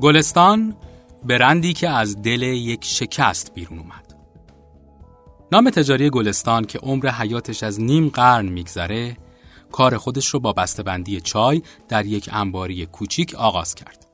گلستان برندی که از دل یک شکست بیرون اومد. نام تجاری گلستان که عمر حیاتش از نیم قرن میگذره کار خودش رو با بسته‌بندی چای در یک انباری کوچیک آغاز کرد.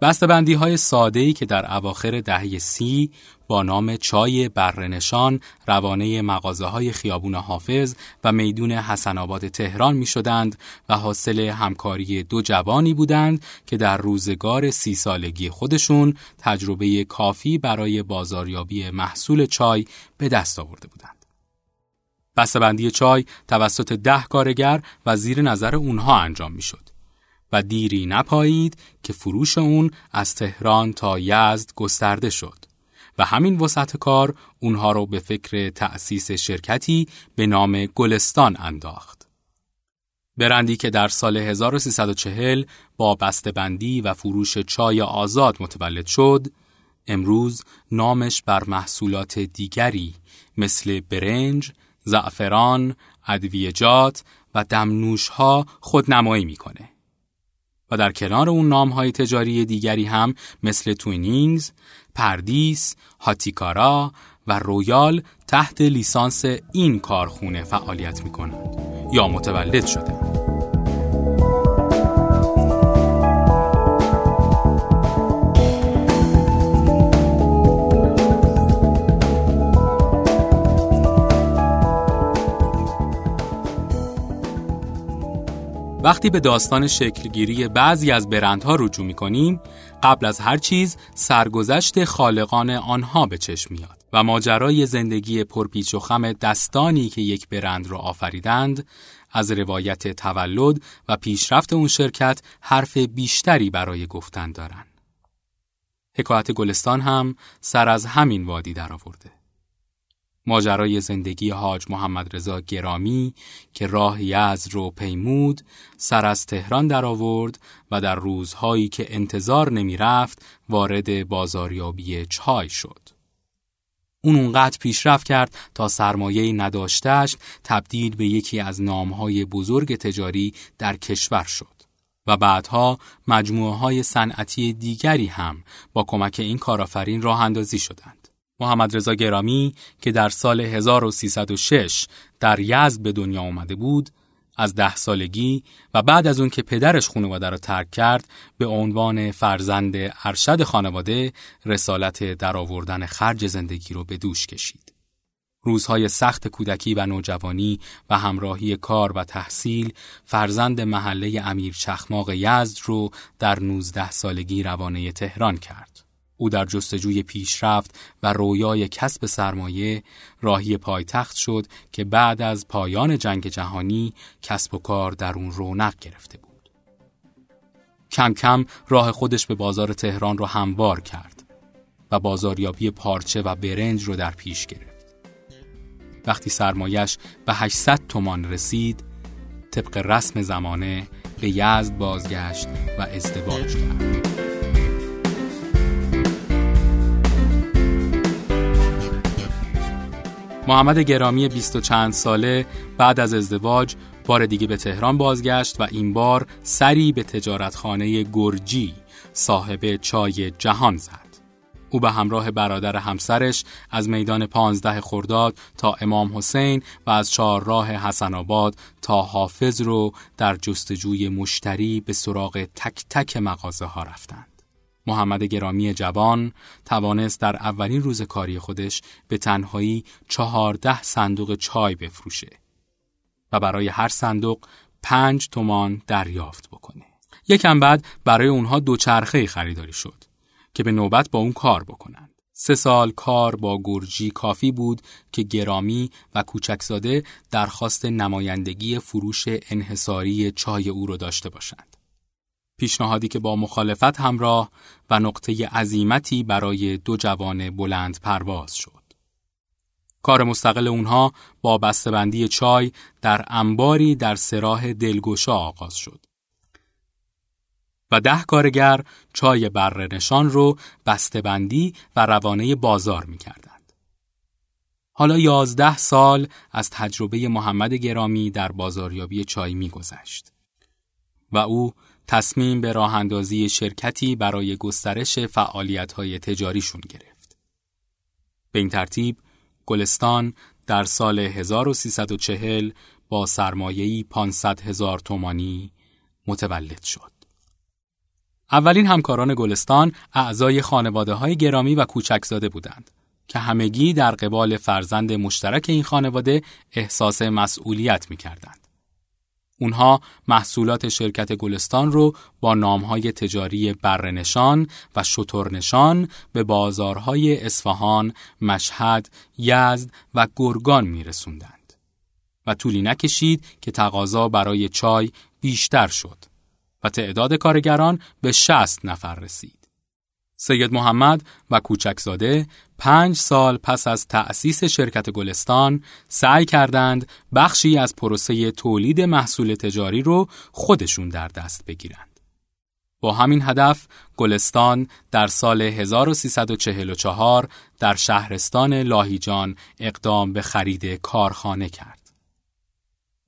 بسته‌بندی های ساده ای که در اواخر دهه سی با نام چای برنشان روانه مغازه های خیابون حافظ و میدون حسن آباد تهران می شدند و حاصل همکاری دو جوانی بودند که در روزگار سی سالگی خودشون تجربه کافی برای بازاریابی محصول چای به دست آورده بودند. بسته‌بندی چای توسط ده کارگر و زیر نظر اونها انجام می شد. و دیری نپایید که فروش اون از تهران تا یزد گسترده شد و همین وسط کار اونها رو به فکر تأسیس شرکتی به نام گلستان انداخت. برندی که در سال 1340 با بسته‌بندی و فروش چای آزاد متولد شد، امروز نامش بر محصولات دیگری مثل برنج، زعفران، ادویجات و دمنوشها خودنمایی می‌کنه. و در کنار اون نامهای تجاری دیگری هم مثل توینینگز، پردیس، هاتیکارا و رویال تحت لیسانس این کارخونه فعالیت می کنند یا متولد شده. وقتی به داستان شکلگیری بعضی از برندها رجوع می کنیم، قبل از هر چیز سرگذشت خالقان آنها به چشم میاد و ماجرای زندگی پرپیچ و خم دستانی که یک برند را آفریدند از روایت تولد و پیشرفت اون شرکت حرف بیشتری برای گفتن دارند. حکایت گلستان هم سر از همین وادی درآورده. ماجرای زندگی حاج محمد رضا گرامی که راه یزد رو پیمود سر از تهران درآورد و در روزهایی که انتظار نمی رفت وارد بازاریابی چای شد. اون اونقدر پیشرفت کرد تا سرمایه نداشتش تبدیل به یکی از نامهای بزرگ تجاری در کشور شد. و بعدها مجموعه های صنعتی دیگری هم با کمک این کارآفرین راه اندازی شدند. محمد رضا گرامی که در سال 1306 در یزد به دنیا آمده بود از ده سالگی و بعد از اون که پدرش خانواده را ترک کرد به عنوان فرزند ارشد خانواده رسالت درآوردن خرج زندگی رو به دوش کشید. روزهای سخت کودکی و نوجوانی و همراهی کار و تحصیل فرزند محله امیر چخماق یزد رو در 19 سالگی روانه تهران کرد. او در جستجوی پیشرفت و رویای کسب سرمایه راهی پایتخت شد که بعد از پایان جنگ جهانی کسب و کار در اون رونق گرفته بود. کم کم راه خودش به بازار تهران رو هموار کرد و بازاریابی پارچه و برنج رو در پیش گرفت. وقتی سرمایش به 800 تومان رسید، طبق رسم زمانه به یزد بازگشت و ازدواج کرد. محمد گرامی بیست و چند ساله بعد از ازدواج بار دیگه به تهران بازگشت و این بار سری به تجارتخانه گرجی صاحب چای جهان زد. او به همراه برادر همسرش از میدان پانزده خرداد تا امام حسین و از چهارراه حسن آباد تا حافظ رو در جستجوی مشتری به سراغ تک تک مغازه ها رفتند. محمد گرامی جوان توانست در اولین روز کاری خودش به تنهایی چهارده صندوق چای بفروشه و برای هر صندوق پنج تومان دریافت بکنه. یکم بعد برای اونها دوچرخه خریداری شد که به نوبت با اون کار بکنند. سه سال کار با گرجی کافی بود که گرامی و کوچکزاده درخواست نمایندگی فروش انحصاری چای او را داشته باشند. پیشنهادی که با مخالفت همراه و نقطه عظیمتی برای دو جوان بلند پرواز شد. کار مستقل اونها با بسته‌بندی چای در انباری در سراح دلگوشا آغاز شد. و ده کارگر چای برنشان رو بسته‌بندی و روانه بازار می کردند. حالا یازده سال از تجربه محمد گرامی در بازاریابی چای می گذشت و او تصمیم به راه اندازی شرکتی برای گسترش فعالیت‌های تجاریشون گرفت. به این ترتیب گلستان در سال 1340 با سرمایه‌ای 500 هزار تومانی متولد شد. اولین همکاران گلستان اعضای خانواده های گرامی و کوچکزاده بودند که همگی در قبال فرزند مشترک این خانواده احساس مسئولیت می کردند. اونها محصولات شرکت گلستان رو با نامهای تجاری برنشان و شترنشان به بازارهای اصفهان، مشهد، یزد و گرگان می رسوندند. و طولی نکشید که تقاضا برای چای بیشتر شد و تعداد کارگران به شست نفر رسید. سید محمد و کوچکزاده پنج سال پس از تأسیس شرکت گلستان سعی کردند بخشی از پروسه تولید محصول تجاری رو خودشون در دست بگیرند. با همین هدف گلستان در سال 1344 در شهرستان لاهیجان اقدام به خرید کارخانه کرد.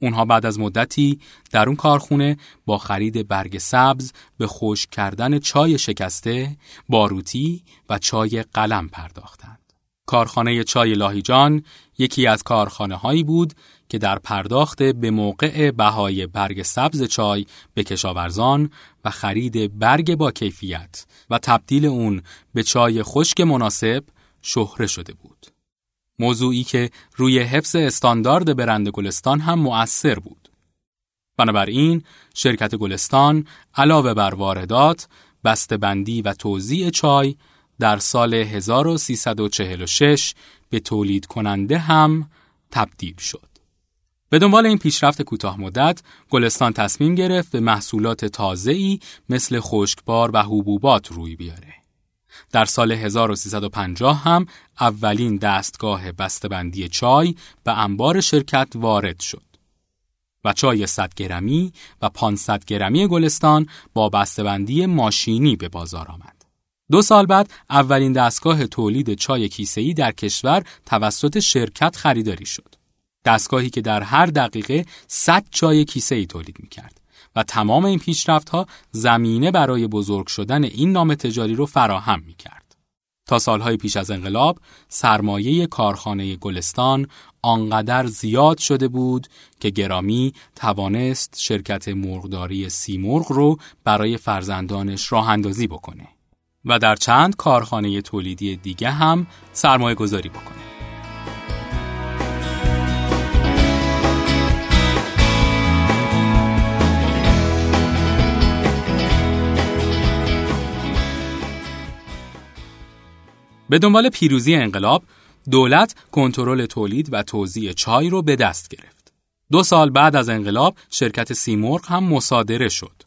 اونها بعد از مدتی در اون کارخونه با خرید برگ سبز به خشک کردن چای شکسته، باروتی و چای قلم پرداختند. کارخانه چای لاهیجان یکی از کارخانه هایی بود که در پرداخت به موقع بهای برگ سبز چای به کشاورزان و خرید برگ با کیفیت و تبدیل اون به چای خشک مناسب شهره شده بود. موضوعی که روی حفظ استاندارد برند گلستان هم مؤثر بود. بنابراین شرکت گلستان علاوه بر واردات، بندی و توزیع چای در سال 1346 به تولید کننده هم تبدیل شد. به دنبال این پیشرفت کوتاه مدت، گلستان تصمیم گرفت به محصولات تازه‌ای مثل خشکبار و حبوبات روی بیاره. در سال 1350 هم اولین دستگاه بسته‌بندی چای به انبار شرکت وارد شد. و چای 100 گرمی و 500 گرمی گلستان با بسته‌بندی ماشینی به بازار آمد. دو سال بعد اولین دستگاه تولید چای کیسه‌ای در کشور توسط شرکت خریداری شد. دستگاهی که در هر دقیقه 100 چای کیسه‌ای تولید می‌کرد. و تمام این پیشرفت ها زمینه برای بزرگ شدن این نام تجاری رو فراهم می کرد. تا سالهای پیش از انقلاب سرمایه کارخانه گلستان آنقدر زیاد شده بود که گرامی توانست شرکت مرغداری سیمرغ رو برای فرزندانش راه اندازی بکنه و در چند کارخانه تولیدی دیگه هم سرمایه گذاری بکنه. به دنبال پیروزی انقلاب دولت کنترل تولید و توزیع چای رو به دست گرفت. دو سال بعد از انقلاب شرکت سیمرغ هم مصادره شد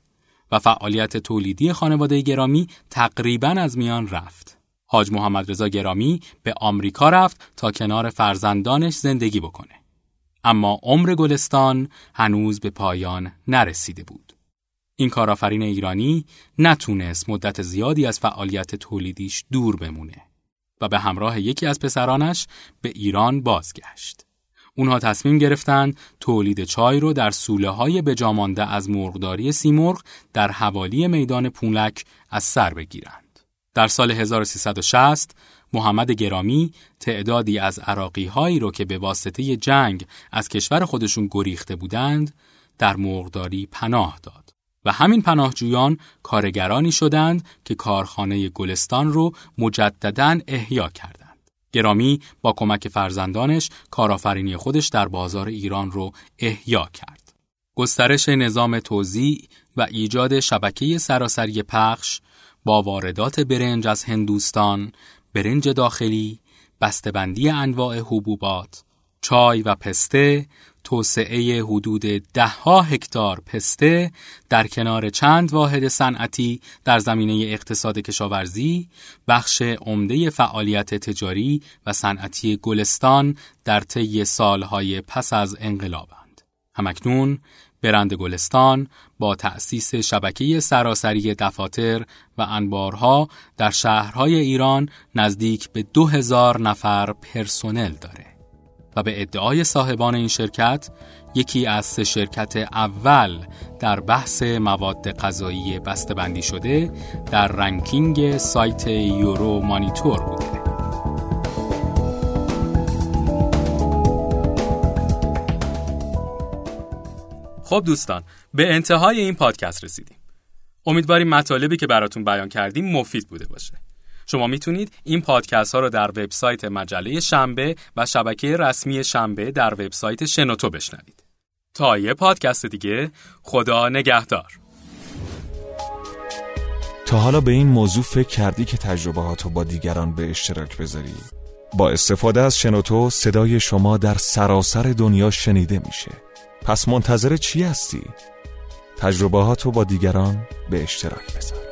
و فعالیت تولیدی خانواده گرامی تقریبا از میان رفت. حاج محمد رضا گرامی به آمریکا رفت تا کنار فرزندانش زندگی بکنه. اما عمر گلستان هنوز به پایان نرسیده بود. این کارآفرین ایرانی نتونست مدت زیادی از فعالیت تولیدیش دور بمونه. و به همراه یکی از پسرانش به ایران بازگشت. اونها تصمیم گرفتند تولید چای رو در سوله های بجامانده از مرغداری سیمرغ در حوالی میدان پونلک از سر بگیرند. در سال 1360 محمد گرامی تعدادی از عراقی هایی رو که به واسطه جنگ از کشور خودشون گریخته بودند در مرغداری پناه داد. و همین پناهجویان کارگرانی شدند که کارخانه گلستان رو مجددا احیا کردند. گرامی با کمک فرزندانش کارآفرینی خودش در بازار ایران رو احیا کرد. گسترش نظام توزیع و ایجاد شبکه سراسری پخش با واردات برنج از هندوستان، برنج داخلی، بسته‌بندی انواع حبوبات، چای و پسته، توسعه حدود دهها هکتار پسته در کنار چند واحد صنعتی در زمینه اقتصاد کشاورزی بخش عمده فعالیت تجاری و صنعتی گلستان در طی سالهای پس از انقلابند. همکنون برند گلستان با تأسیس شبکه سراسری دفاتر و انبارها در شهرهای ایران نزدیک به دو هزار نفر پرسنل داره. و به ادعای صاحبان این شرکت یکی از سه شرکت اول در بحث مواد غذایی بسته‌بندی شده در رنکینگ سایت یورو مانیتور بوده. خب دوستان به انتهای این پادکست رسیدیم. امیدواریم مطالبی که براتون بیان کردیم مفید بوده باشه. شما می‌تونید این پادکست ها رو در وبسایت مجله شنبه و شبکه رسمی شنبه در وبسایت شنوتو بشنوید. تا یه پادکست دیگه خدا نگهدار. تا حالا به این موضوع فکر کردی که تجربه هاتو با دیگران به اشتراک بذاری؟ با استفاده از شنوتو صدای شما در سراسر دنیا شنیده میشه. پس منتظر چی هستی؟ تجربه با دیگران به اشتراک بذار.